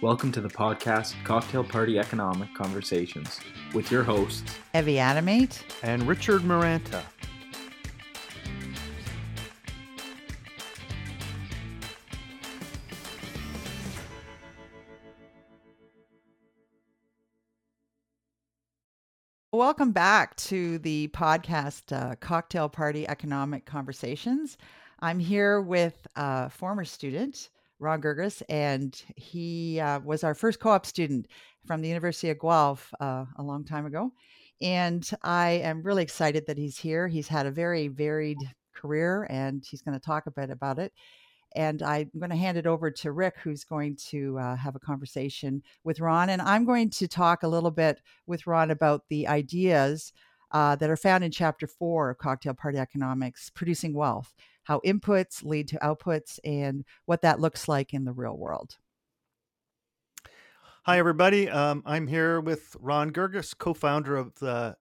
Welcome to the podcast Cocktail Party Economic Conversations with your hosts, Evie Adomait and Richard Maranta. Welcome back to the podcast uh, Cocktail Party Economic Conversations. I'm here with a former student, Ron Guirguis, and he uh, was our first co op student from the University of Guelph uh, a long time ago. And I am really excited that he's here. He's had a very varied career, and he's going to talk a bit about it. And I'm going to hand it over to Rick, who's going to uh, have a conversation with Ron. And I'm going to talk a little bit with Ron about the ideas uh, that are found in chapter four of Cocktail Party Economics, Producing Wealth, how inputs lead to outputs, and what that looks like in the real world. Hi, everybody. Um, I'm here with Ron Guirguis, co founder of the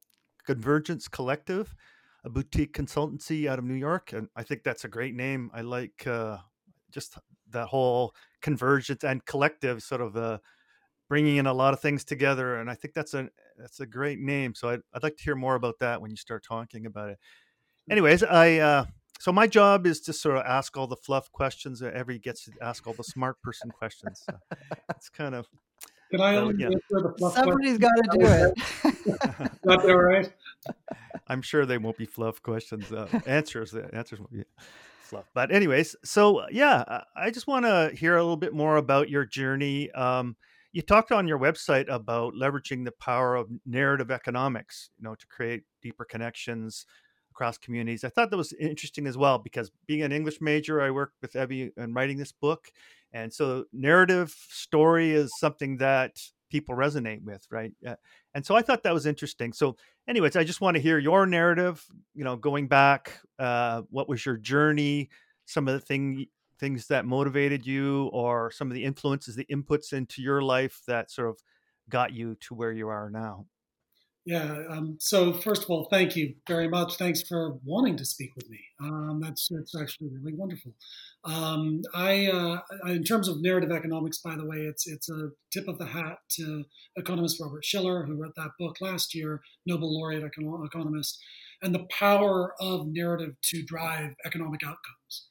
Convergence Collective, a boutique consultancy out of New York. And I think that's a great name. I like uh, just that whole convergence and collective sort of uh, bringing in a lot of things together. And I think that's a that's a great name. So I'd, I'd like to hear more about that when you start talking about it. Anyways, I uh, so my job is to sort of ask all the fluff questions. That Evie gets to ask all the smart person questions. So it's kind of. Can I only yeah. answer the fluff Somebody's got to do it. Got that right? I'm sure they won't be fluff questions. Uh, answers. The answers will be fluff. But anyways, so yeah, I just want to hear a little bit more about your journey. Um, you talked on your website about leveraging the power of narrative economics, you know, to create deeper connections across communities. I thought that was interesting as well because being an English major, I worked with Evie in writing this book, and so narrative story is something that people resonate with, right? Uh, and so I thought that was interesting. So, anyways, I just want to hear your narrative. You know, going back, uh, what was your journey? Some of the thing things that motivated you, or some of the influences, the inputs into your life that sort of got you to where you are now. Yeah. Um, so first of all, thank you very much. Thanks for wanting to speak with me. Um, that's that's actually really wonderful. Um, I, uh, in terms of narrative economics, by the way, it's it's a tip of the hat to economist Robert Shiller, who wrote that book last year, Nobel laureate econ- economist, and the power of narrative to drive economic outcomes.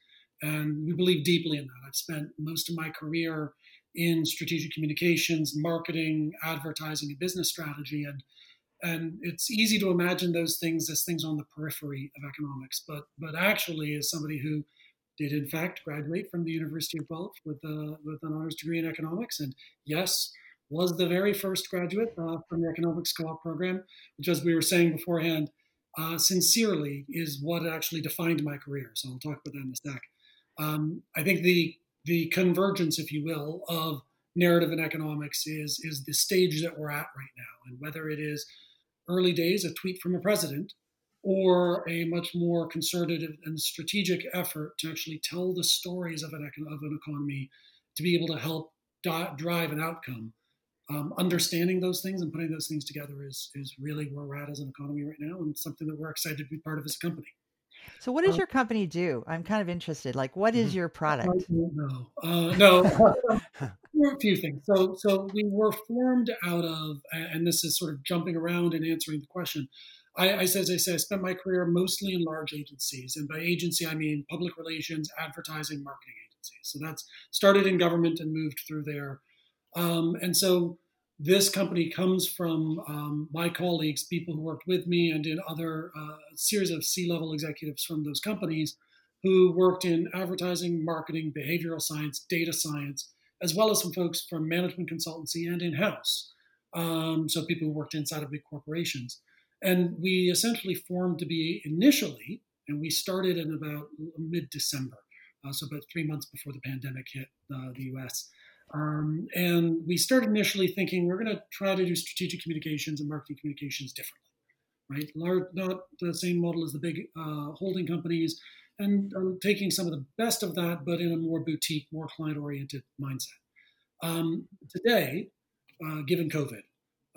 And we believe deeply in that. I've spent most of my career in strategic communications, marketing, advertising, and business strategy, and and it's easy to imagine those things as things on the periphery of economics but but actually as somebody who did in fact graduate from the university of guelph with, a, with an honors degree in economics and yes was the very first graduate uh, from the economics co-op program which as we were saying beforehand uh, sincerely is what actually defined my career so i'll talk about that in a sec um, i think the the convergence if you will of narrative and economics is is the stage that we're at right now and whether it is early days, a tweet from a president, or a much more concerted and strategic effort to actually tell the stories of an, of an economy to be able to help drive an outcome. Um, understanding those things and putting those things together is, is really where we're at as an economy right now and something that we're excited to be part of as a company. So, what does uh, your company do? I'm kind of interested. Like, what is your product? No, uh, no, a few things. So, so we were formed out of, and this is sort of jumping around and answering the question. I, I as I say, I spent my career mostly in large agencies, and by agency I mean public relations, advertising, marketing agencies. So that's started in government and moved through there. Um, and so this company comes from um, my colleagues, people who worked with me, and in other uh, series of C-level executives from those companies who worked in advertising, marketing, behavioral science, data science, as well as some folks from management consultancy and in-house. Um, so people who worked inside of big corporations, and we essentially formed to be initially, and we started in about mid-December, uh, so about three months before the pandemic hit uh, the U.S. Um, and we started initially thinking we're going to try to do strategic communications and marketing communications differently, right? Large, not the same model as the big uh, holding companies, and um, taking some of the best of that, but in a more boutique, more client oriented mindset. Um, today, uh, given COVID,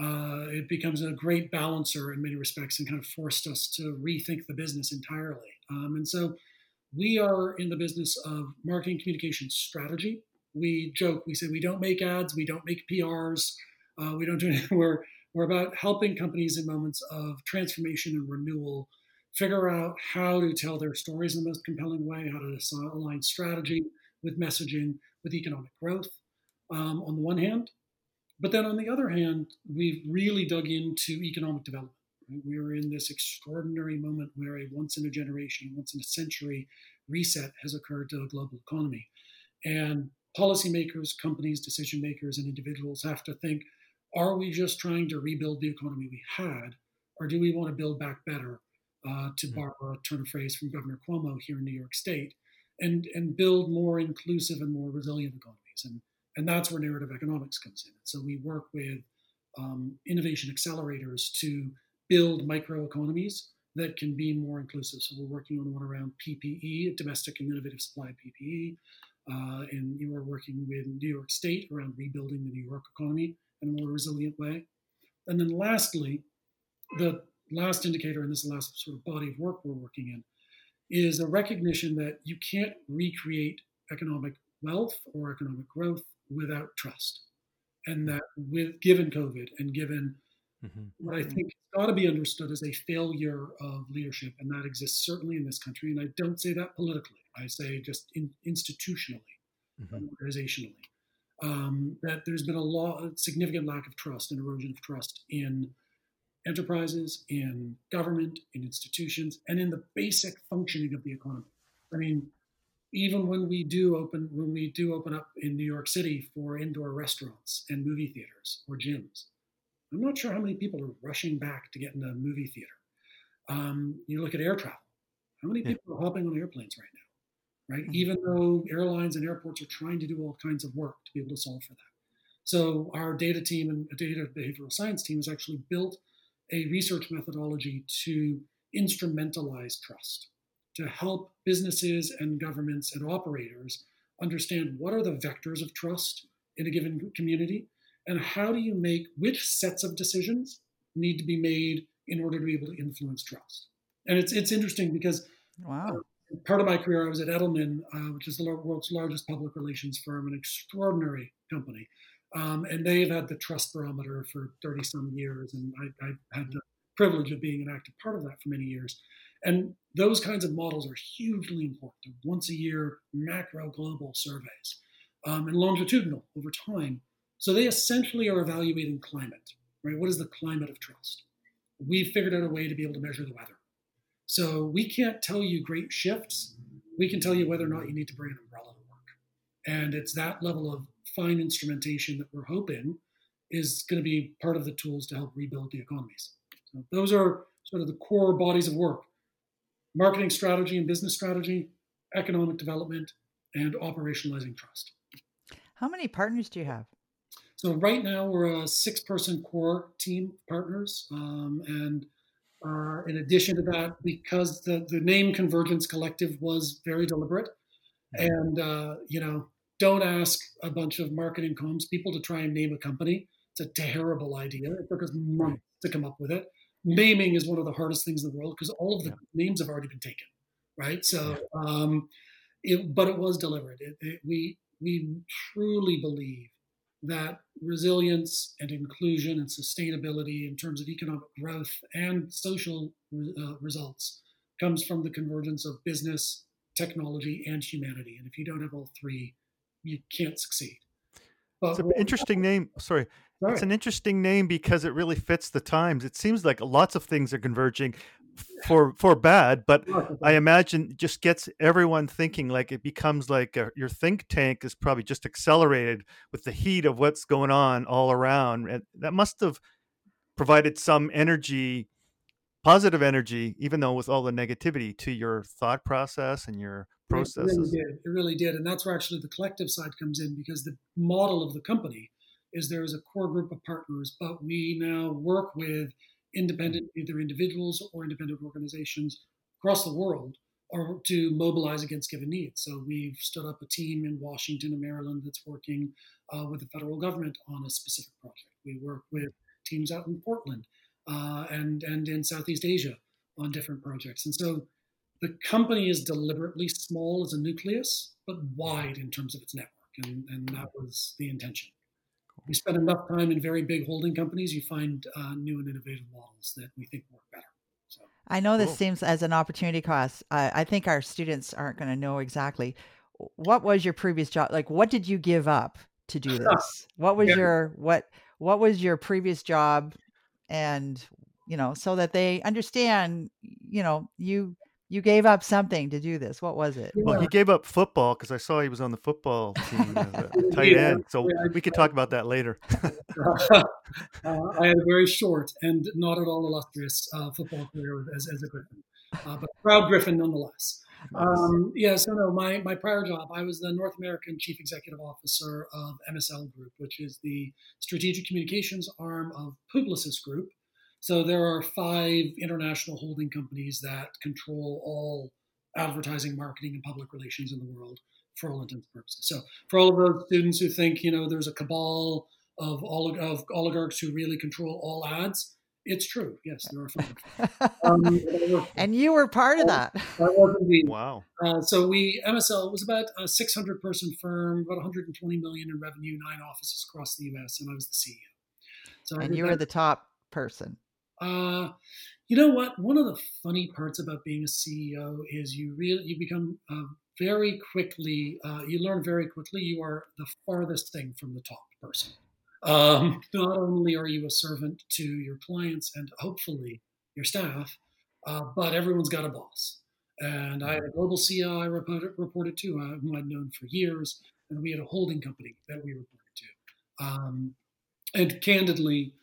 uh, it becomes a great balancer in many respects and kind of forced us to rethink the business entirely. Um, and so we are in the business of marketing communication strategy we joke, we say we don't make ads, we don't make PRs, uh, we don't do anything. We're, we're about helping companies in moments of transformation and renewal figure out how to tell their stories in the most compelling way, how to align strategy with messaging, with economic growth um, on the one hand. But then on the other hand, we've really dug into economic development. Right? We are in this extraordinary moment where a once in a generation, once in a century reset has occurred to the global economy. And policymakers, companies, decision makers, and individuals have to think are we just trying to rebuild the economy we had, or do we want to build back better, uh, to hmm. borrow a turn of phrase from Governor Cuomo here in New York State, and, and build more inclusive and more resilient economies? And, and that's where narrative economics comes in. So we work with um, innovation accelerators to build microeconomies that can be more inclusive. So we're working on one around PPE, domestic and innovative supply PPE. Uh, and you are working with New York State around rebuilding the New York economy in a more resilient way. And then lastly, the last indicator, and this last sort of body of work we're working in, is a recognition that you can't recreate economic wealth or economic growth without trust. And that with given COVID and given mm-hmm. what I think got to be understood as a failure of leadership, and that exists certainly in this country. And I don't say that politically; I say just in, institutionally, mm-hmm. organizationally. Um, that there's been a a significant lack of trust and erosion of trust in enterprises, in government, in institutions, and in the basic functioning of the economy. I mean, even when we do open when we do open up in New York City for indoor restaurants and movie theaters or gyms, I'm not sure how many people are rushing back to get in a movie theater. Um, you look at air travel. How many people are hopping on airplanes right now? Right? Mm-hmm. Even though airlines and airports are trying to do all kinds of work to be able to solve for that. So our data team and a data behavioral science team has actually built a research methodology to instrumentalize trust, to help businesses and governments and operators understand what are the vectors of trust in a given community and how do you make which sets of decisions need to be made in order to be able to influence trust. And it's it's interesting because wow. Uh, part of my career I was at Edelman, uh, which is the world's largest public relations firm, an extraordinary company. Um, and they've had the trust barometer for 30 some years. And I, I had the privilege of being an active part of that for many years. And those kinds of models are hugely important. Once a year, macro global surveys um, and longitudinal over time so they essentially are evaluating climate, right? What is the climate of trust? We've figured out a way to be able to measure the weather. So we can't tell you great shifts. We can tell you whether or not you need to bring an umbrella to work. And it's that level of fine instrumentation that we're hoping is going to be part of the tools to help rebuild the economies. So those are sort of the core bodies of work marketing strategy and business strategy, economic development, and operationalizing trust. How many partners do you have? So right now we're a six-person core team partners, um, and uh, in addition to that, because the the name Convergence Collective was very deliberate, and uh, you know, don't ask a bunch of marketing comms people to try and name a company. It's a terrible idea. It took us months to come up with it. Naming is one of the hardest things in the world because all of the yeah. names have already been taken, right? So, um, it, but it was deliberate. It, it, we we truly believe that resilience and inclusion and sustainability in terms of economic growth and social uh, results comes from the convergence of business, technology, and humanity. And if you don't have all three, you can't succeed. But it's an interesting name. Sorry. Sorry. It's an interesting name because it really fits the times. It seems like lots of things are converging for for bad but i imagine just gets everyone thinking like it becomes like a, your think tank is probably just accelerated with the heat of what's going on all around and that must have provided some energy positive energy even though with all the negativity to your thought process and your processes it really did. It really did and that's where actually the collective side comes in because the model of the company is there is a core group of partners but we now work with independent, either individuals or independent organizations across the world or to mobilize against given needs. So we've stood up a team in Washington and Maryland that's working uh, with the federal government on a specific project. We work with teams out in Portland uh, and and in Southeast Asia on different projects. And so the company is deliberately small as a nucleus, but wide in terms of its network. and, and that was the intention. We spend enough time in very big holding companies, you find uh, new and innovative models that we think work better. So. I know this Cool. seems as an opportunity cost. I, I think our students aren't going to know exactly what was your previous job. Like, what did you give up to do this? What was Yeah. your what What was your previous job? And you know, so that they understand, you know, you you gave up something to do this. What was it? Well, he gave up football because I saw he was on the football team as tight Yeah. end. So Yeah, we could talk about that later. uh, I had a very short and not at all illustrious uh, football career as, as a Griffin, uh, but proud Griffin nonetheless. Um, yeah, so no, my, my prior job, I was the North American Chief Executive Officer of MSL Group, which is the strategic communications arm of Publicis Group. So there are five international holding companies that control all advertising, marketing, and public relations in the world for all intents and purposes. So for all of those students who think, you know, there's a cabal of, olig- of oligarchs who really control all ads, it's true. Yes, there are five. Um, and you were part of that. I was indeed. Wow. Uh, so we MSL was about a 600 person firm, about 120 million in revenue, nine offices across the U.S., and I was the CEO. So And you were the top person. Uh, you know what? One of the funny parts about being a CEO is you really you become uh, very quickly. Uh, you learn very quickly. You are the farthest thing from the top person. Um, not only are you a servant to your clients and hopefully your staff, uh, but everyone's got a boss. And I had a global CEO I reported, reported to, uh, whom I'd known for years, and we had a holding company that we reported to. Um, and candidly,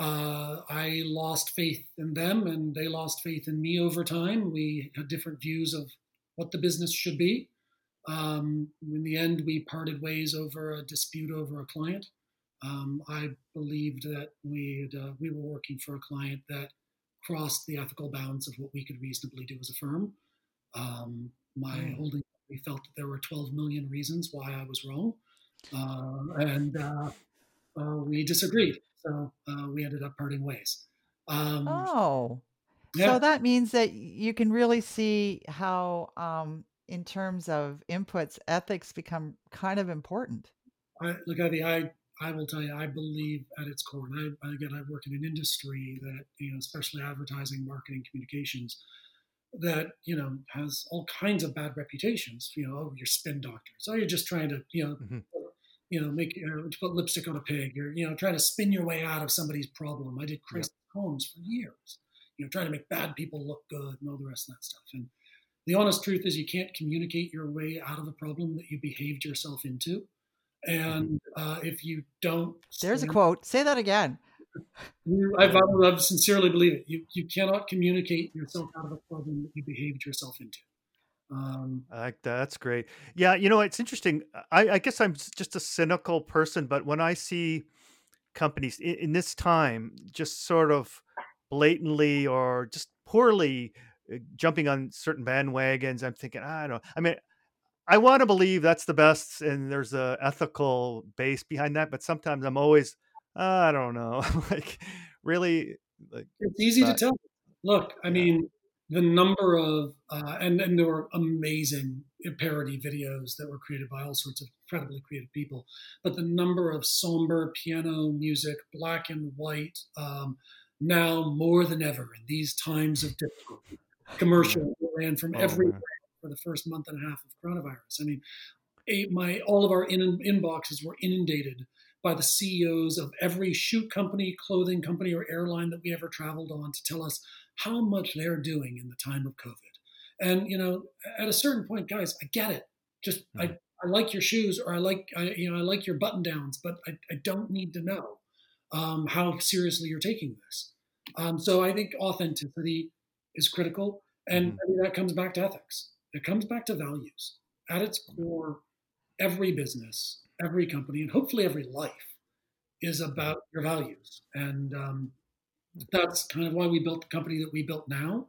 uh, I lost faith in them and they lost faith in me over time. We had different views of what the business should be. Um, in the end, we parted ways over a dispute over a client. Um, I believed that we uh, we were working for a client that crossed the ethical bounds of what we could reasonably do as a firm. Um, my Mm. holding company felt that there were 12 million reasons why I was wrong, uh, and uh, we disagreed. So uh, we ended up parting ways. Um, Oh, yeah, so that means that you can really see how, um, in terms of inputs, ethics become kind of important. I, look, Evie, I, I will tell you, I believe at its core, and I, again, I work in an industry that, you know, especially advertising, marketing, communications, that, you know, has all kinds of bad reputations. You know, oh, you're spin doctors. Oh, you're just trying to, you know, Mhm. You know, make, you know, put lipstick on a pig. You're, you know, trying to spin your way out of somebody's problem. I did crisis comms for years, you know, trying to make bad people look good and all the rest of that stuff. And the honest truth is you can't communicate your way out of a problem that you behaved yourself into. And uh, if you don't, There's a quote. Say that again. You, I've, I sincerely believe it. You you cannot communicate yourself out of a problem that you behaved yourself into. Um, I like that. That's great. Yeah, you know, it's interesting. I, I guess I'm just a cynical person, but when I see companies in, in this time just sort of blatantly or just poorly uh, jumping on certain bandwagons, I'm thinking, I don't. I mean, I want to believe that's the best, and there's a ethical base behind that. But sometimes I'm always, I don't know, like really, like it's easy to tell. Look, I Yeah. mean, the number of uh, and and there were amazing parody videos that were created by all sorts of incredibly creative people, but the number of somber piano music, black and white, um, now more than ever in these times of difficulty, commercials that ran from Oh, every for the first month and a half of coronavirus. I mean, a, my all of our in, inboxes were inundated by the CEOs of every shoot company, clothing company, or airline that we ever traveled on to tell us how much they're doing in the time of COVID. And you know, at a certain point, guys, I get it. Just I, I like your shoes, or I like I, you know I like your button downs, but I, I don't need to know um, how seriously you're taking this. Um, so I think authenticity is critical, and Mhm. I mean, that comes back to ethics. It comes back to values. At its core, every business, every company, and hopefully every life is about your values. And um, that's kind of why we built the company that we built now.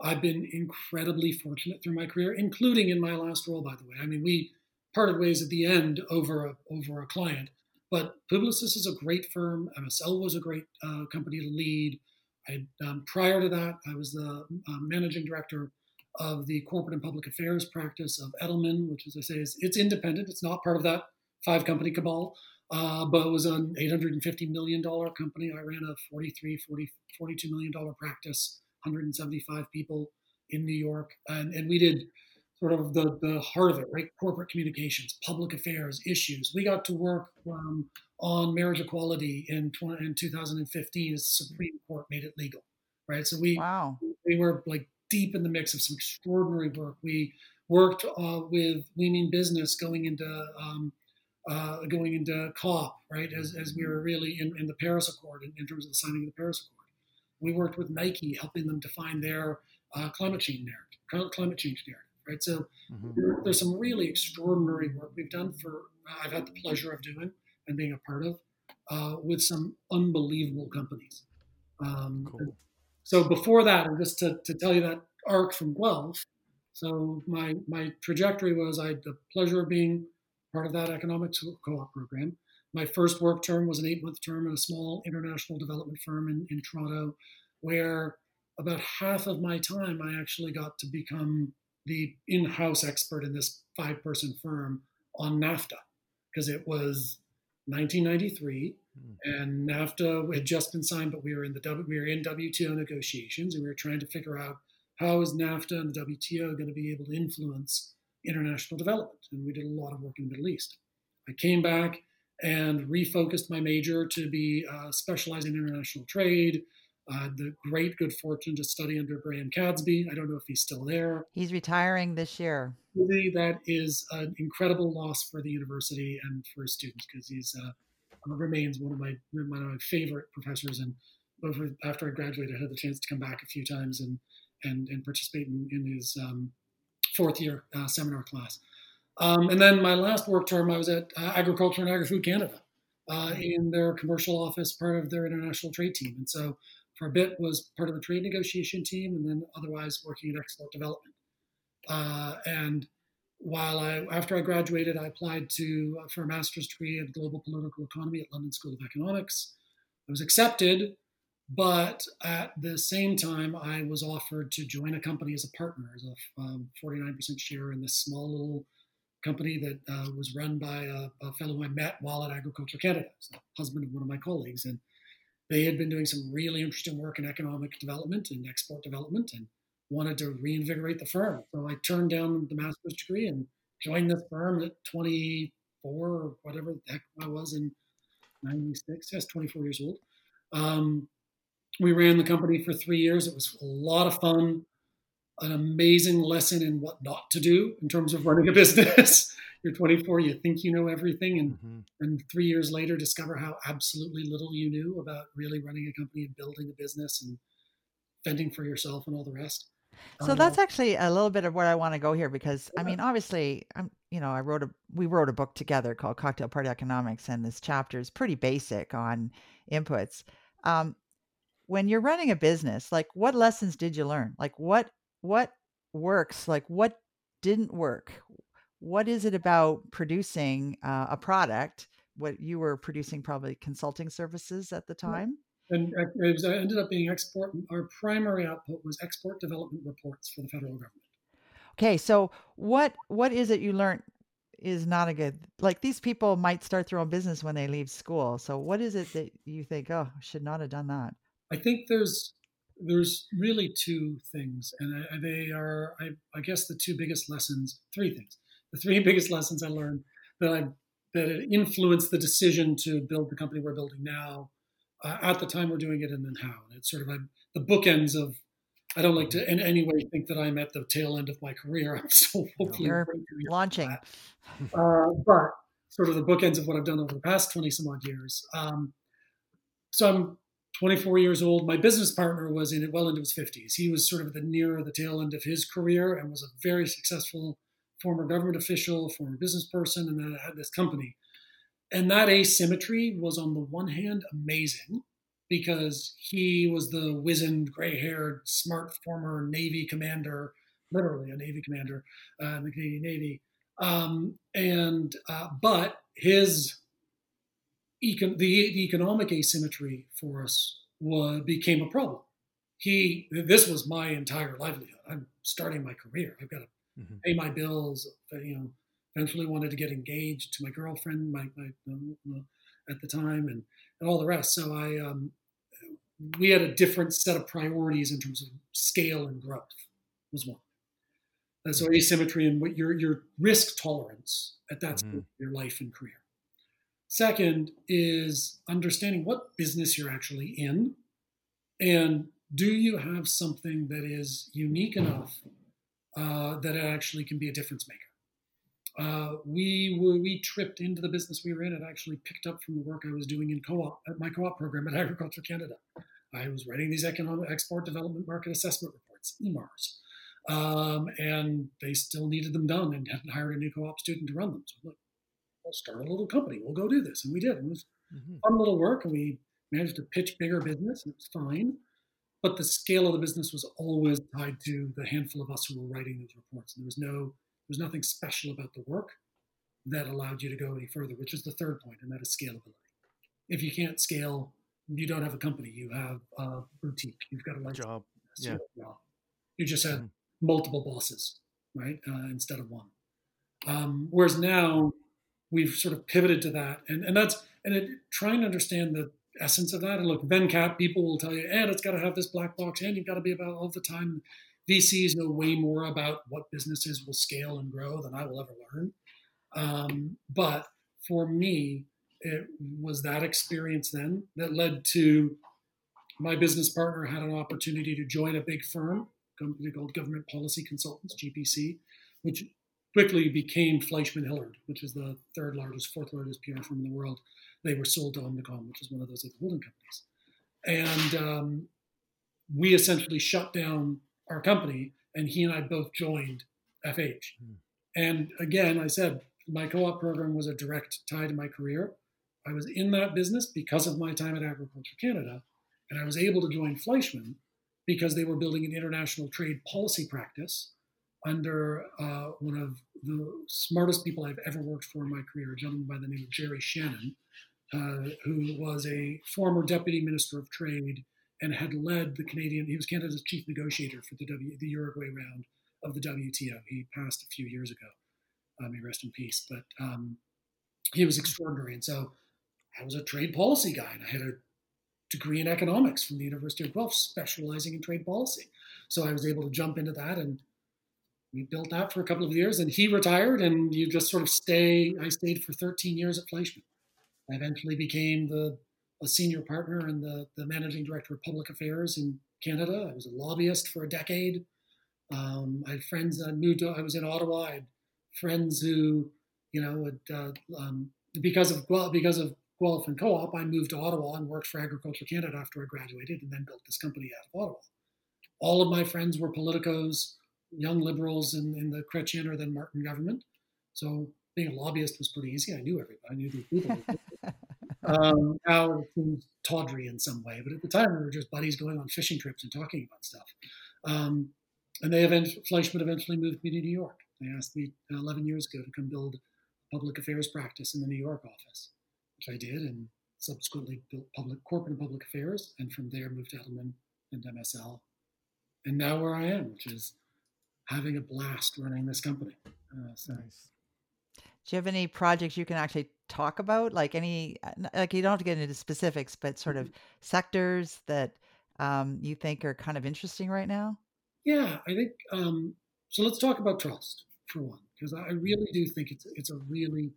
I've been incredibly fortunate through my career, including in my last role, by the way. I mean, we parted ways at the end over a, over a client, but Publicis is a great firm. MSL was a great uh, company to lead. I, um, prior to that, I was the uh, managing director of the corporate and public affairs practice of Edelman, which, as I say, is it's independent. It's not part of that five company cabal, uh, but it was an $850 million company. I ran a 43, 40, $42 million practice, 175 people in New York. And, and we did sort of the, the heart of it, right? Corporate communications, public affairs, issues. We got to work um, on marriage equality in, 20, in 2015 as the Supreme Court made it legal, right? So we, wow. we were like deep in the mix of some extraordinary work. We worked uh, with We Mean Business going into um, uh, going into COP, right? As, as we were really in, in the Paris Accord in, in, terms of the signing of the Paris Accord. We worked with Nike, helping them define their uh, climate change narrative, climate change narrative, right? So mm-hmm. there, there's some really extraordinary work we've done for I've had the pleasure of doing and being a part of uh, with some unbelievable companies. Um, cool. So before that, and just to, to tell you that arc from Guelph, so my my trajectory was I had the pleasure of being part of that economic co-op program. My first work term was an eight-month term in a small international development firm in, in Toronto, where about half of my time I actually got to become the in-house expert in this five-person firm on NAFTA, because it was 1993, mm. and NAFTA had just been signed, but we were in the w, we were in WTO negotiations, and we were trying to figure out how is NAFTA and the WTO going to be able to influence international development? And we did a lot of work in the Middle East. I came back and refocused my major to be uh, specialized in international trade. Uh, the great good fortune to study under Bram Cadsby. I don't know if he's still there. He's retiring this year. That is an incredible loss for the university and for students because he's uh, remains one of my one of my favorite professors. And over, after I graduated, I had the chance to come back a few times and and, and participate in, in his um, fourth year uh, seminar class. Um, and then my last work term, I was at uh, Agriculture and Agri-Food Canada uh, mm-hmm. in their commercial office, part of their international trade team. And so for a bit was part of the trade negotiation team, and then otherwise working in export development. Uh, and while I, after I graduated, I applied to uh, for a master's degree in global political economy at London School of Economics. I was accepted, but at the same time, I was offered to join a company as a partner, as a um, 49% share in this small little company that uh, was run by a, a, fellow I met while at Agriculture Canada, the husband of one of my colleagues. And they had been doing some really interesting work in economic development and export development and wanted to reinvigorate the firm. So I turned down the master's degree and joined this firm at 24 or whatever the heck I was in 96. Yes, 24 years old. Um, we ran the company for three years. It was a lot of fun, an amazing lesson in what not to do in terms of running a business. You're 24, you think you know everything, and mm-hmm. and three years later discover how absolutely little you knew about really running a company and building a business and fending for yourself and all the rest. So um, that's actually a little bit of where I want to go here because I mean, obviously, I'm you know, I wrote a we wrote a book together called Cocktail Party Economics, and this chapter is pretty basic on inputs. Um, when you're running a business, like what lessons did you learn? Like what what works? Like what didn't work? What is it about producing uh, a product? What you were producing probably consulting services at the time. And it was, I ended up being export. Our primary output was export development reports for the federal government. Okay, so what what is it you learned is not a good like these people might start their own business when they leave school. So what is it that you think, oh, should not have done that? I think there's there's really two things, and I, they are, I, I, guess, the two biggest lessons. Three things. The three biggest lessons I learned that I that influenced the decision to build the company we're building now. Uh, at the time we're doing it, and then how. And it's sort of a, the bookends of. I don't like to in any way think that I'm at the tail end of my career. I'm still hopefully You're launching. Uh, but sort of the bookends of what I've done over the past 20 some odd years. Um, so I'm 24 years old. My business partner was in it well into his 50s. He was sort of the near the tail end of his career and was a very successful former government official, former business person, and then had this company. And that asymmetry was, on the one hand, amazing because he was the wizened, gray haired, smart former Navy commander, literally a Navy commander uh, in the Canadian Navy. Um, and uh, but his econ- the, the economic asymmetry for us was, became a problem. He, this was my entire livelihood. I'm starting my career. I've got to mm-hmm. pay my bills, you know, eventually wanted to get engaged to my girlfriend, my, my uh, at the time, and and all the rest. So I um, we had a different set of priorities in terms of scale and growth was one. And so asymmetry and what your your risk tolerance at that mm-hmm. your life and career. Second is understanding what business you're actually in, and do you have something that is unique enough uh, that it actually can be a difference maker. Uh, we we tripped into the business we were in. It actually picked up from the work I was doing in co-op at my co-op program at Agriculture Canada. I was writing these economic export development market assessment reports, EMARs, um, and they still needed them done and hadn't hired a new co-op student to run them. So like, we'll start a little company. We'll go do this, and we did. It was mm-hmm. fun little work, and we managed to pitch bigger business, and it was fine. But the scale of the business was always tied to the handful of us who were writing those reports. And there was no, there was nothing special about the work that allowed you to go any further, which is the third point, and that is scalability. If you can't scale you don't have a company. You have a boutique. You've got a job. Yeah. Job. You just have mm-hmm. multiple bosses, right? Uh, instead of one. Um, whereas now we've sort of pivoted to that, and and that's and it, trying to understand the essence of that. And look, venture people will tell you, and it's got to have this black box, and you've got to be about all the time. VCs know way more about what businesses will scale and grow than I will ever learn. Um, but for me, it was that experience then that led to my business partner had an opportunity to join a big firm, a company called Government Policy Consultants, GPC, which quickly became Fleishman Hillard, which is the third largest, fourth largest PR firm in the world. They were sold to Omnicom, which is one of those holding companies. And um, we essentially shut down our company, and he and I both joined FH. Mm. And again, I said my co op program was a direct tie to my career. I was in that business because of my time at Agriculture Canada, and I was able to join Fleishman because they were building an international trade policy practice under uh, one of the smartest people I've ever worked for in my career, a gentleman by the name of Jerry Shannon, uh, who was a former deputy minister of trade and had led the Canadian. He was Canada's chief negotiator for the w, the Uruguay round of the WTO. He passed a few years ago. Uh, may rest in peace. But um, he was extraordinary, and so I was a trade policy guy, and I had a degree in economics from the University of Guelph, specializing in trade policy. So I was able to jump into that, and we built that for a couple of years. And he retired, and you just sort of stay. I stayed for 13 years at Fleishman. I eventually became the a senior partner and the, the managing director of public affairs in Canada. I was a lobbyist for a decade. Um, I had friends. I moved. To, I was in Ottawa. I had friends who, you know, would uh, um, because of because of Guelph and Co-op, I moved to Ottawa and worked for Agriculture Canada after I graduated, and then built this company out of Ottawa. All of my friends were politicos, young liberals in, in the Chrétien or then Martin government. So being a lobbyist was pretty easy. I knew everybody. I knew these people. um, now it seems tawdry in some way, but at the time we were just buddies going on fishing trips and talking about stuff. Um, and they eventually, Fleishman eventually moved me to New York. They asked me 11 years ago to come build a public affairs practice in the New York office which I did, and subsequently built public corporate and public affairs, and from there moved to Edelman and MSL, and now where I am, which is having a blast running this company. Uh, so. Nice. Do you have any projects you can actually talk about? Like any, like you don't have to get into specifics, but sort of mm-hmm. sectors that um, you think are kind of interesting right now? Yeah, I think um, so. Let's talk about trust for one, because I really do think it's it's a really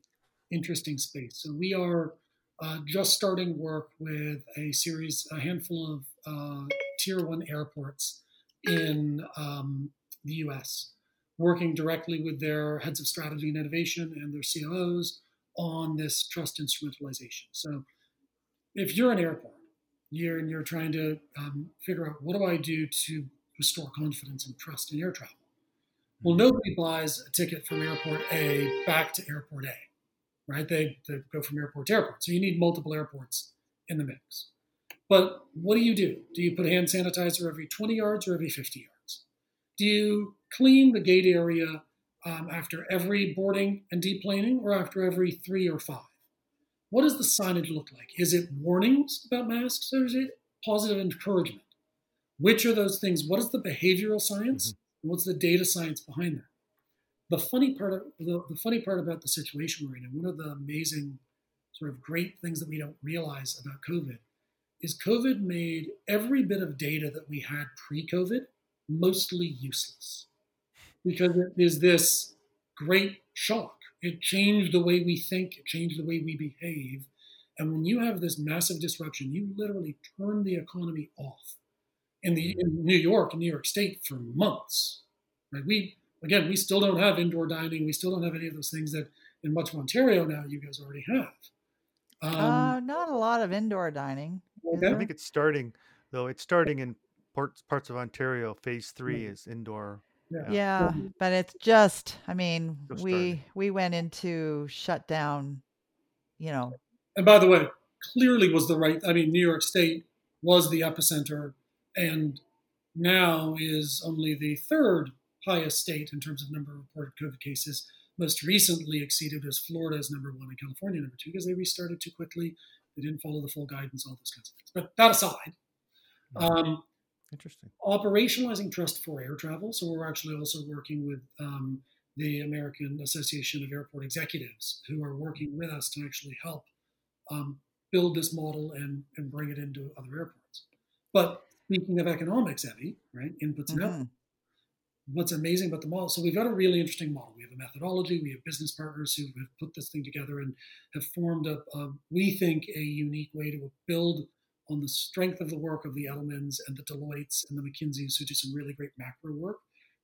interesting space. So we are uh, just starting work with a series, a handful of uh, tier one airports in um, the US, working directly with their heads of strategy and innovation and their COOs on this trust instrumentalization. So if you're an airport, you're, and you're trying to um, figure out what do I do to restore confidence and trust in air travel? Well, mm-hmm. nobody buys a ticket from airport A back to airport A right? They, they go from airport to airport. So you need multiple airports in the mix. But what do you do? Do you put hand sanitizer every 20 yards or every 50 yards? Do you clean the gate area um, after every boarding and deplaning or after every three or five? What does the signage look like? Is it warnings about masks or is it positive encouragement? Which are those things? What is the behavioral science? Mm-hmm. And what's the data science behind that? the funny part of the, the funny part about the situation we're in, and one of the amazing sort of great things that we don't realize about COVID is COVID made every bit of data that we had pre-COVID mostly useless because it is this great shock. It changed the way we think, it changed the way we behave. And when you have this massive disruption, you literally turn the economy off. In the in New York and New York State for months. Right? We again, we still don't have indoor dining. We still don't have any of those things that in much of Ontario now you guys already have. Um, uh, not a lot of indoor dining. Okay. I think it's starting though. It's starting in parts parts of Ontario. Phase three mm-hmm. is indoor. Yeah. yeah, but it's just. I mean, we we went into shutdown. You know. And by the way, clearly was the right. I mean, New York State was the epicenter, and now is only the third highest state in terms of number of reported COVID cases. Most recently exceeded as Florida as number one and California number two because they restarted too quickly. They didn't follow the full guidance, all those kinds of things. But that aside, hmm. um, interesting. Operationalizing trust for air travel. So we're actually also working with um, the American Association of Airport Executives, who are working with us to actually help um, build this model and, and bring it into other airports. But speaking of economics, Evie, right? Inputs mm-hmm. and outputs what's amazing about the model. So we've got a really interesting model. We have a methodology. We have business partners who have put this thing together and have formed a, a we think, a unique way to build on the strength of the work of the Edelmans and the Deloittes and the McKinseys who do some really great macro work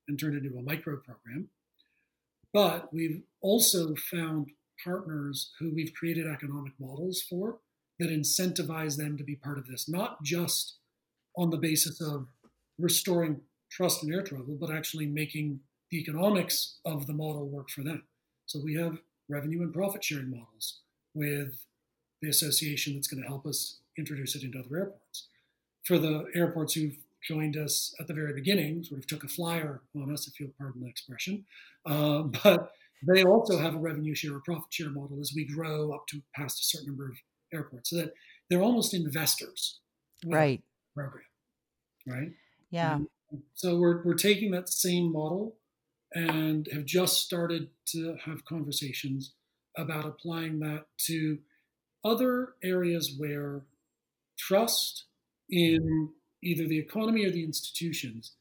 and turn it into a micro program. But we've also found partners who we've created economic models for that incentivize them to be part of this, not just on the basis of restoring trust in air travel, but actually making the economics of the model work for them. So we have revenue and profit sharing models with the association that's going to help us introduce it into other airports. For the airports who've joined us at the very beginning, sort of took a flyer on us, if you'll pardon the expression, uh, but they also have a revenue share or profit share model as we grow up to past a certain number of airports, so that they're almost investors. Right. Program. Right. Yeah. And so we're, we're taking that same model and have just started to have conversations about applying that to other areas where trust in either the economy or the institutions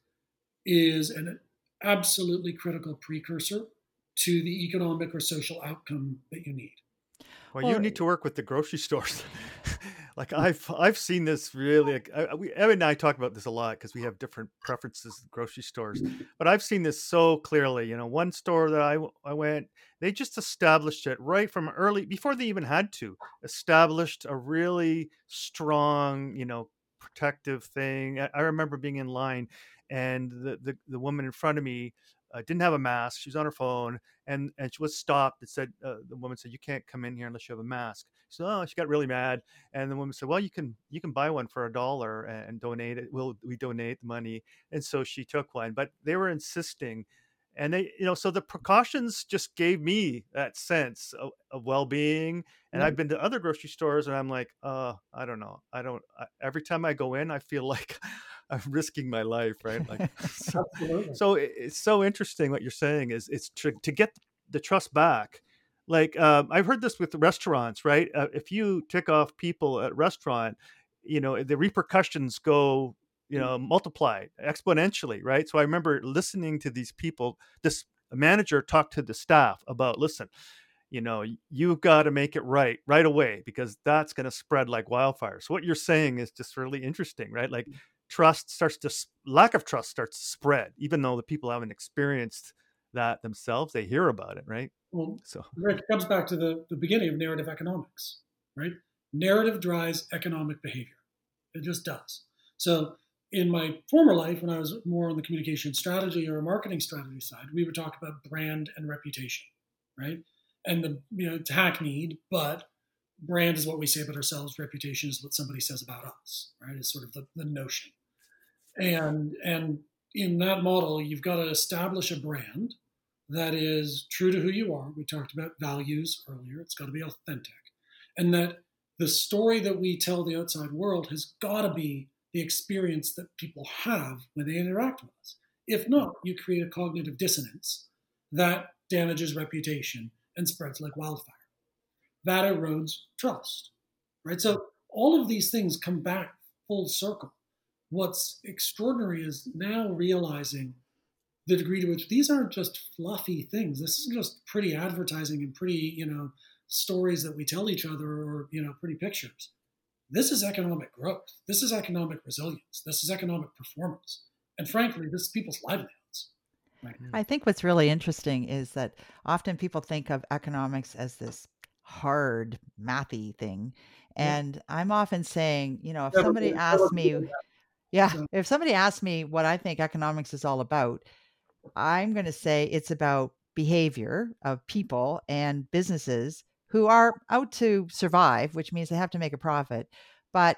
is an absolutely critical precursor to the economic or social outcome that you need. Well, you need to work with the grocery stores. like I've I've seen this really. I, we, Evan and I talk about this a lot because we have different preferences in grocery stores. But I've seen this so clearly. You know, one store that I I went, they just established it right from early before they even had to established a really strong, you know, protective thing. I, remember being in line, and the, the the woman in front of me uh, didn't have a mask. She was on her phone, and and she was stopped. It said uh, the woman said, "You can't come in here unless you have a mask." So oh, she got really mad, and the woman said, "Well, you can you can buy one for a dollar and donate it. We'll we donate the money." And so she took one, but they were insisting, and they you know so the precautions just gave me that sense of, of well-being. And mm-hmm. I've been to other grocery stores, and I'm like, uh, I don't know, I don't. I, every time I go in, I feel like I'm risking my life, right? Like, so, so, it's so interesting what you're saying is it's to, to get the trust back. Like um, I've heard this with restaurants, right? Uh, if you tick off people at restaurant, you know the repercussions go, you mm. know, multiply exponentially, right? So I remember listening to these people. This manager talked to the staff about, listen, you know you've got to make it right right away because that's going to spread like wildfire so what you're saying is just really interesting right like mm trust starts to lack of trust starts to spread even though the people haven't experienced that themselves they hear about it right well so it comes back to the, the beginning of narrative economics right narrative drives economic behavior it just does so in my former life when i was more on the communication strategy or marketing strategy side we would talk about brand and reputation right? And the you know it's hackneyed but brand is what we say about ourselves reputation is what somebody says about us right is sort of the, the notion. And and in that model you've got to establish a brand that is true to who you are. We talked about values earlier. It's got to be authentic. And that the story that we tell the outside world has got to be the experience that people have when they interact with us if not you create a cognitive dissonance that damages reputation and spreads like wildfire. That erodes trust, right? So all of these things come back full circle. What's extraordinary is now realizing the degree to which these aren't just fluffy things. This isn't just pretty advertising and pretty, you know, stories that we tell each other or, you know, pretty pictures. This is economic growth. This is economic resilience. This is economic performance. And frankly, this is people's livelihoods. Right. I think what's really interesting is that often people think of economics as this hard mathy thing. And yeah. I'm often saying, you know, if somebody asks me, yeah, if somebody asks me what I think economics is all about, I'm going to say it's about behavior of people and businesses who are out to survive, which means they have to make a profit. But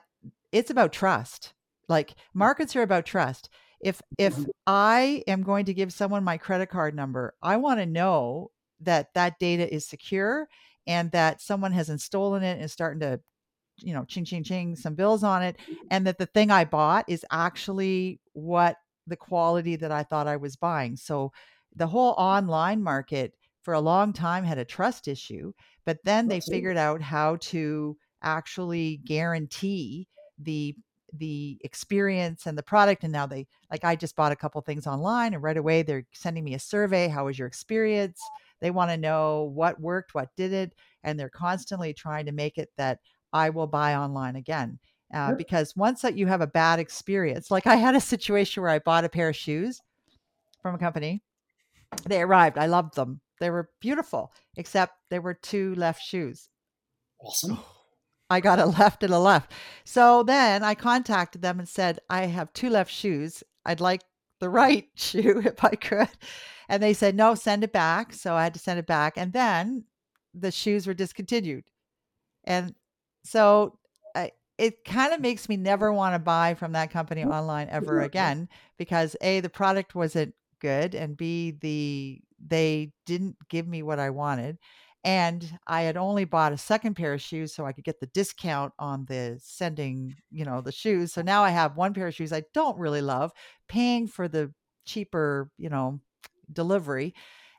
it's about trust. Like markets are about trust. If if mm-hmm. I am going to give someone my credit card number, I want to know that that data is secure and that someone hasn't stolen it and is starting to you know ching ching ching some bills on it and that the thing i bought is actually what the quality that I thought I was buying. So the whole online market for a long time had a trust issue, but then they figured out how to actually guarantee the the experience and the product and now they like I just bought a couple things online and right away they're sending me a survey how was your experience they want to know what worked what did it and they're constantly trying to make it that I will buy online again uh, because once that you have a bad experience, like I had a situation where I bought a pair of shoes from a company. They arrived. I loved them. They were beautiful, except there were two left shoes. Awesome. I got a left and a left. So then I contacted them and said, I have two left shoes. I'd like the right shoe if I could. And they said, no, send it back. So I had to send it back. And then the shoes were discontinued. And so it kind of makes me never want to buy from that company online ever again because a the product wasn't good and b the they didn't give me what I wanted and I had only bought a second pair of shoes so I could get the discount on the sending, you know, the shoes. So now I have one pair of shoes I don't really love, paying for the cheaper, you know, delivery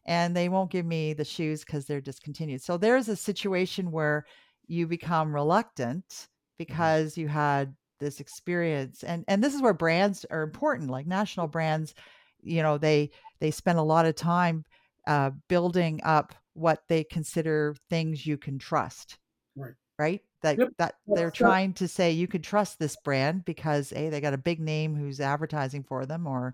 and they won't give me the shoes cuz they're discontinued. So there's a situation where you become reluctant Mm-hmm. because you had this experience and and this is where brands are important like national brands you know they they spend a lot of time uh, building up what they consider things you can trust right. right? That yep. that they're trying to say you can trust this brand because a they got a big name who's advertising for them or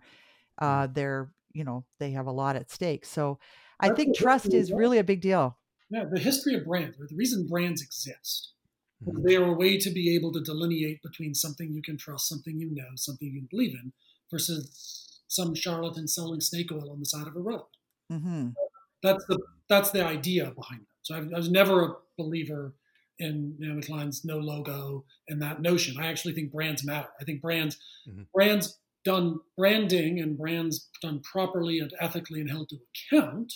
uh, mm-hmm. they're you know they have a lot at stake. So i That's think trust is really a big deal. Yeah the history of brands the reason brands exist they are a way to be able to delineate between something you can trust, something you know, something you believe in, versus some charlatan selling snake oil on the side of a road. Mm-hmm. That's the that's the idea behind it. So I've, i was never a believer in Naomi Klein's no logo and that notion. I actually think brands matter. I think brands mm-hmm. brands done branding and brands done properly and ethically and held to account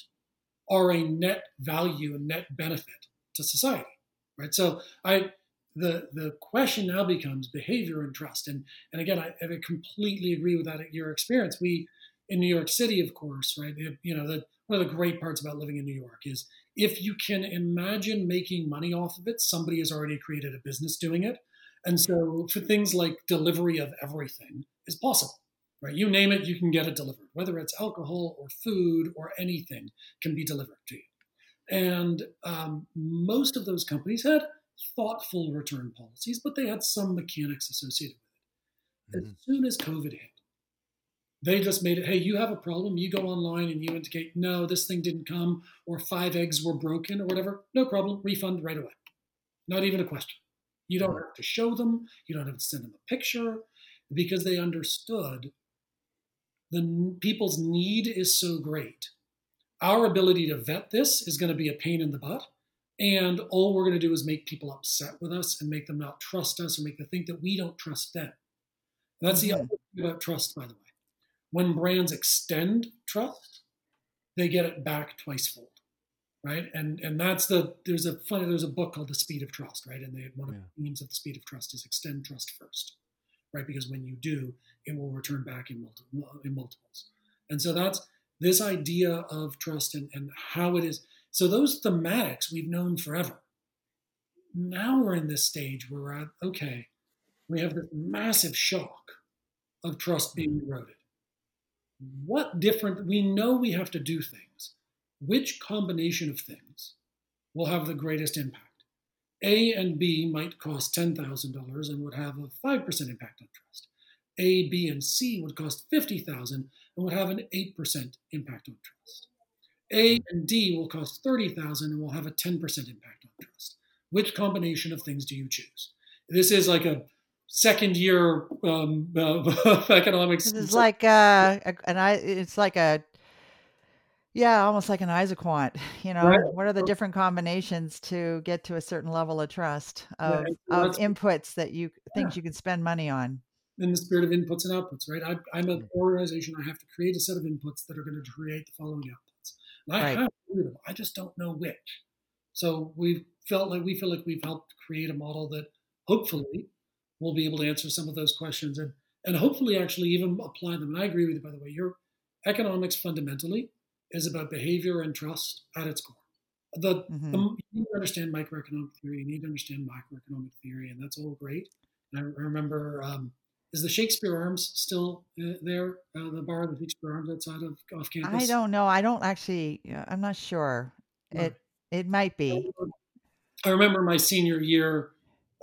are a net value and net benefit to society right? So I the the question now becomes behavior and trust. And and again, I, I completely agree with that. Your experience, we in New York City, of course, right? You know, the, one of the great parts about living in New York is if you can imagine making money off of it, somebody has already created a business doing it. And so for things like delivery of everything is possible, right? You name it, you can get it delivered, whether it's alcohol or food or anything can be delivered to you. And um, most of those companies had thoughtful return policies, but they had some mechanics associated with it. Mm-hmm. As soon as COVID hit, they just made it hey, you have a problem, you go online and you indicate, no, this thing didn't come, or five eggs were broken, or whatever, no problem, refund right away. Not even a question. You don't have to show them, you don't have to send them a picture, because they understood the people's need is so great our ability to vet this is going to be a pain in the butt. And all we're going to do is make people upset with us and make them not trust us or make them think that we don't trust them. And that's mm-hmm. the other thing about trust, by the way. When brands extend trust, they get it back twice fold, right? And and that's the there's a funny there's a book called The Speed of Trust, right? And they, one of yeah. the themes of the Speed of Trust is extend trust first, right? Because when you do, it will return back in multiple in multiples. And so that's this idea of trust and, and how it is. So those thematics we've known forever. Now we're in this stage where we're at, okay, we have this massive shock of trust being mm-hmm. eroded. What different, we know we have to do things. Which combination of things will have the greatest impact? A and B might cost $10,000 and would have a 5% impact on trust. A, B, and C would cost 50,000 and would have an 8% impact on trust. A and D will cost 30,000 and will have a 10% impact on trust. Which combination of things do you choose? This is like a second year um, uh, economics. This is like uh, an I. It's like a yeah, almost like an isoquant. You know, Right. what are the different combinations to get to a certain level of trust of, and of inputs that you things you can spend money on? in the spirit of inputs and outputs, right? I, I'm an organization. I have to create a set of inputs that are going to create the following outputs. And I Right. have them. I just don't know which. So we've felt like we feel like we've helped create a model that hopefully will be able to answer some of those questions and and hopefully actually even apply them. And I agree with you, by the way. Your economics fundamentally is about behavior and trust at its core. The, Mhm. the you need to understand microeconomic theory, you need to understand macroeconomic theory, and that's all great. And I, I remember, um, is the Shakespeare Arms still uh, there? Uh, the bar, the Shakespeare Arms outside of off campus. I don't know. I don't actually. I'm not sure. It it might be. I remember my senior year,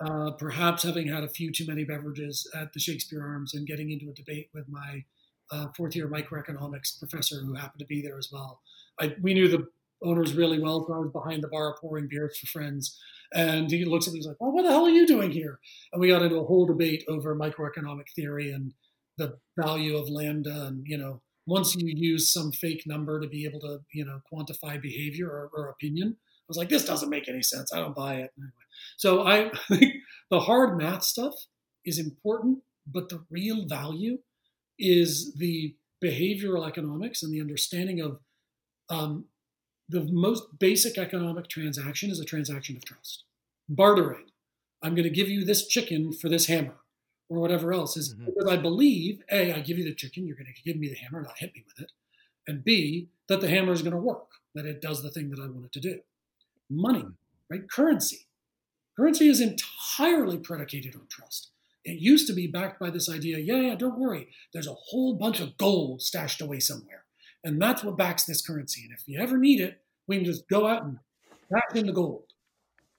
uh, perhaps having had a few too many beverages at the Shakespeare Arms and getting into a debate with my uh, fourth year microeconomics professor who happened to be there as well. I, we knew the owners really well, so I was behind the bar pouring beers for friends. And he looks at me, and he's like, Well, what the hell are you doing here? And we got into a whole debate over microeconomic theory and the value of lambda. And, you know, once you use some fake number to be able to, you know, quantify behavior or, or opinion, I was like, this doesn't make any sense. I don't buy it. Anyway, so I think the hard math stuff is important, but the real value is the behavioral economics and the understanding of um, the most basic economic transaction is a transaction of trust. Bartering. I'm going to give you this chicken for this hammer or whatever else is Mhm. because I believe A, I give you the chicken, you're going to give me the hammer, not hit me with it. And B, that the hammer is going to work, that it does the thing that I want it to do. Money, right? Currency. Currency is entirely predicated on trust. It used to be backed by this idea yeah, yeah, don't worry. There's a whole bunch of gold stashed away somewhere. And that's what backs this currency. And if you ever need it, we can just go out and back in the gold.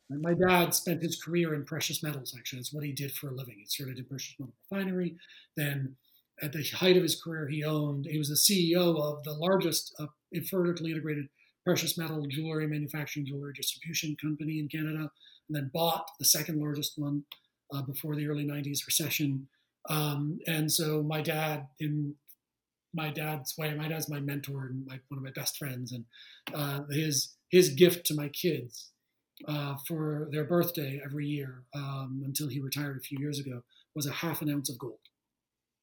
And my dad spent his career in precious metals, actually. That's what he did for a living. He started in precious metal refinery. Then, at the height of his career, he owned, he was the CEO of the largest uh, vertically integrated precious metal jewelry manufacturing, jewelry distribution company in Canada, and then bought the second largest one uh, before the early 90s recession. Um, and so my dad, in my dad's way, my dad's my mentor and my, one of my best friends, and uh, his his gift to my kids uh, for their birthday every year um, until he retired a few years ago was a half an ounce of gold.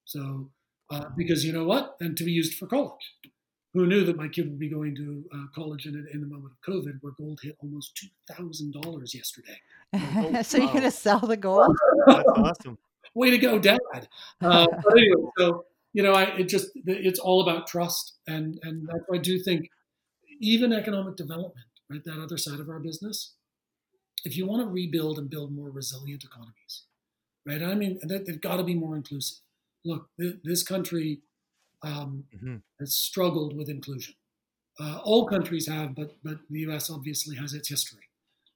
So uh, because you know what, and to be used for college. Who knew that my kid would be going to uh, college in, in the moment of COVID, where gold hit almost two thousand dollars yesterday? so you're going to sell the gold? That's awesome. way to go, Dad. Uh, but anyway, so you know, I it just it's all about trust, and and I do think even economic development, right, that other side of our business, if you want to rebuild and build more resilient economies, right, I mean, they- they've got to be more inclusive. Look, th- this country um, Mhm. has struggled with inclusion. Uh, all countries have, but but the U.S. obviously has its history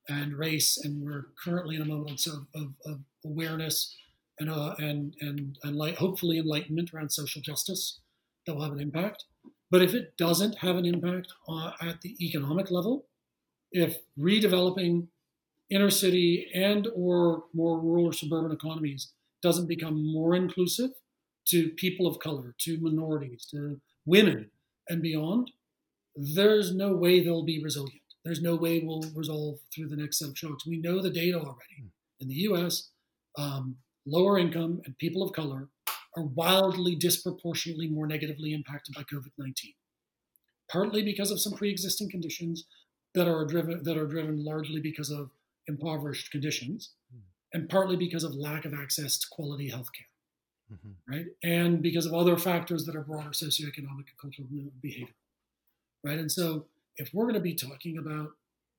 and race, and we're currently in a moment of, of, of awareness and uh, and and and light, hopefully enlightenment around social justice that will have an impact. But if it doesn't have an impact uh, at the economic level, if redeveloping inner city and or more rural or suburban economies doesn't become more inclusive to people of color, to minorities, to women and beyond, there's no way they'll be resilient. There's no way we'll resolve through the next set of shocks. We know the data already. In the US, um, lower income and people of color are wildly disproportionately more negatively impacted by COVID 19, partly because of some pre existing conditions that are driven that are driven largely because of impoverished conditions, and partly because of lack of access to quality healthcare Mhm. right? And because of other factors that are broader socioeconomic and cultural behavior. right? And so if we're going to be talking about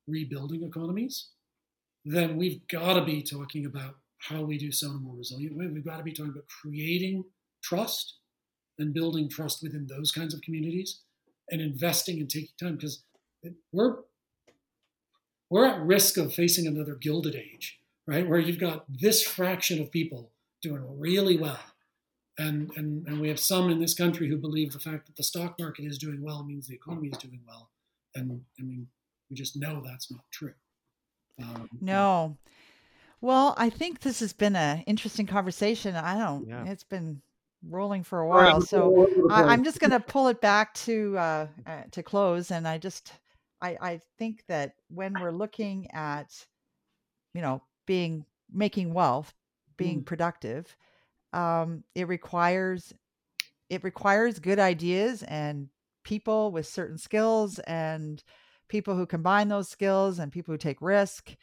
rebuilding economies, then we've got to be talking about how we do so in a more resilient way. We've got to be talking about creating trust and building trust within those kinds of communities and investing and taking time because we're we're at risk of facing another gilded age, right? Where you've got this fraction of people doing really well. And, and, and we have some in this country who believe the fact that the stock market is doing well means the economy is doing well. And I mean, we just know that's not true. Um, no. Well, I think this has been an interesting conversation. I don't, yeah. it's been rolling for a while. So I, am just going to pull it back to, uh, uh, to close. And I just, I, I think that when we're looking at, you know, being, making wealth, being mm. productive, um, it requires, it requires good ideas and people with certain skills and people who combine those skills and people who take risk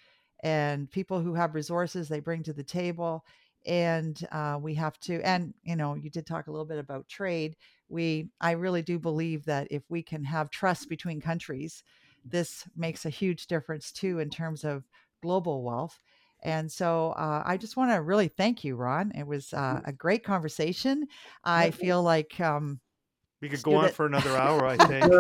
and people who have resources they bring to the table and uh, we have to and you know you did talk a little bit about trade we i really do believe that if we can have trust between countries this makes a huge difference too in terms of global wealth and so uh, I just want to really thank you, Ron. It was uh, a great conversation. I feel like um, we could go on for another hour. I think.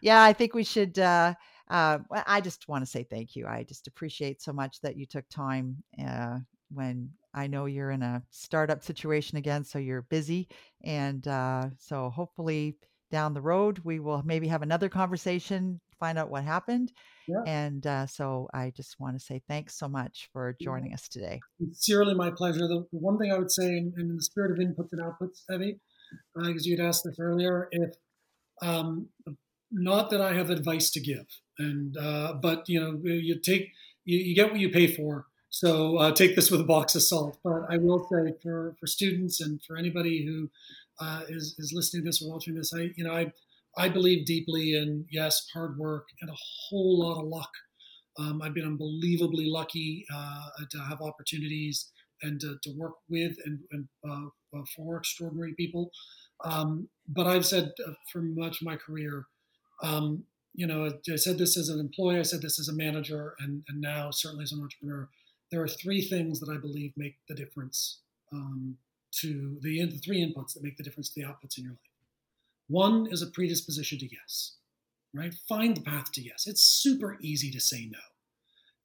yeah, I think we should. Uh, uh, I just want to say thank you. I just appreciate so much that you took time uh, when I know you're in a startup situation again, so you're busy, and uh, so hopefully down the road we will maybe have another conversation, find out what happened, yeah. and uh, so I just want to say thanks so much for joining us today. Sincerely, my pleasure. The, one thing I would say, in, in the spirit of inputs and outputs, Evie, because uh, you'd asked this earlier, if um, not that I have advice to give, and uh, but you know you take you, you get what you pay for. So uh, take this with a box of salt. But I will say for, for students and for anybody who uh, is is listening to this or watching this, I you know I I believe deeply in yes hard work and a whole lot of luck. Um, I've been unbelievably lucky uh, to have opportunities and to, to work with and, and uh, uh, for extraordinary people. Um, but I've said for much of my career, um, you know, I said this as an employee, I said this as a manager, and, and now certainly as an entrepreneur there are three things that I believe make the difference um, to the, the three inputs that make the difference to the outputs in your life. One is a predisposition to yes, right? Find the path to yes. It's super easy to say no,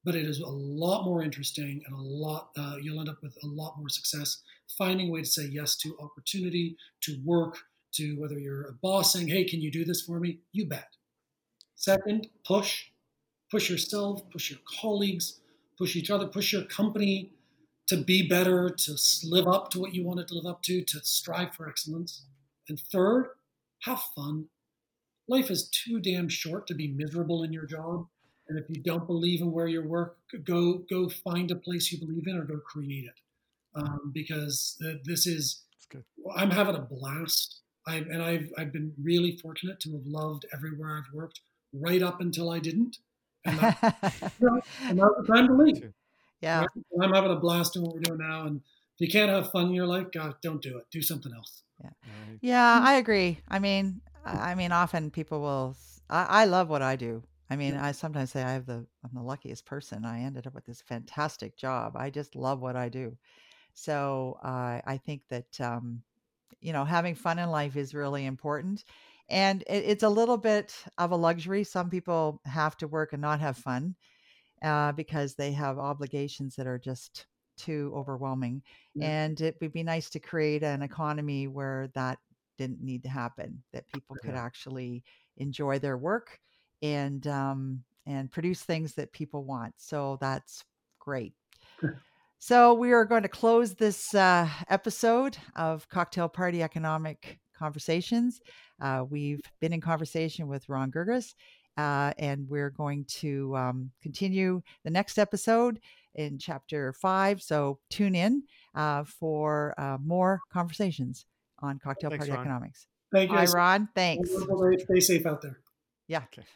but it is a lot more interesting and a lot, uh, you'll end up with a lot more success finding a way to say yes to opportunity, to work, to whether you're a boss saying, hey, can you do this for me? You bet. Second, push. Push yourself, push your colleagues, push each other, push your company to be better, to live up to what you wanted to live up to, to strive for excellence. And third, have fun. Life is too damn short to be miserable in your job. And if you don't believe in where you work, go go find a place you believe in or go create it. Um, because this is, I'm having a blast. I, and I've, I've been really fortunate to have loved everywhere I've worked right up until I didn't. And, that, you know, and that was the time to leave. Yeah. I'm having a blast in what we're doing now. And if you can't have fun in your life, God, don't do it. Do something else. Yeah. Yeah, I agree. I mean, I mean, often people will, I, I love what I do. I mean, yeah. I sometimes say I have the, I'm the luckiest person. I ended up with this fantastic job. I just love what I do. So uh, I think that, um, you know, having fun in life is really important and it, it's a little bit of a luxury. Some people have to work and not have fun uh, because they have obligations that are just too overwhelming. Yeah. And it would be nice to create an economy where that didn't need to happen. That people could yeah. actually enjoy their work and um, and produce things that people want. So that's great. So we are going to close this uh, episode of Cocktail Party Economic Conversations. Uh, we've been in conversation with Ron Guirguis, uh, and we're going to um, continue the next episode in chapter five. So tune in uh, for uh, more conversations on cocktail Thanks, party Ron. economics. Thank you. Hi, Ron. Thanks. Stay safe out there. Yeah. Okay.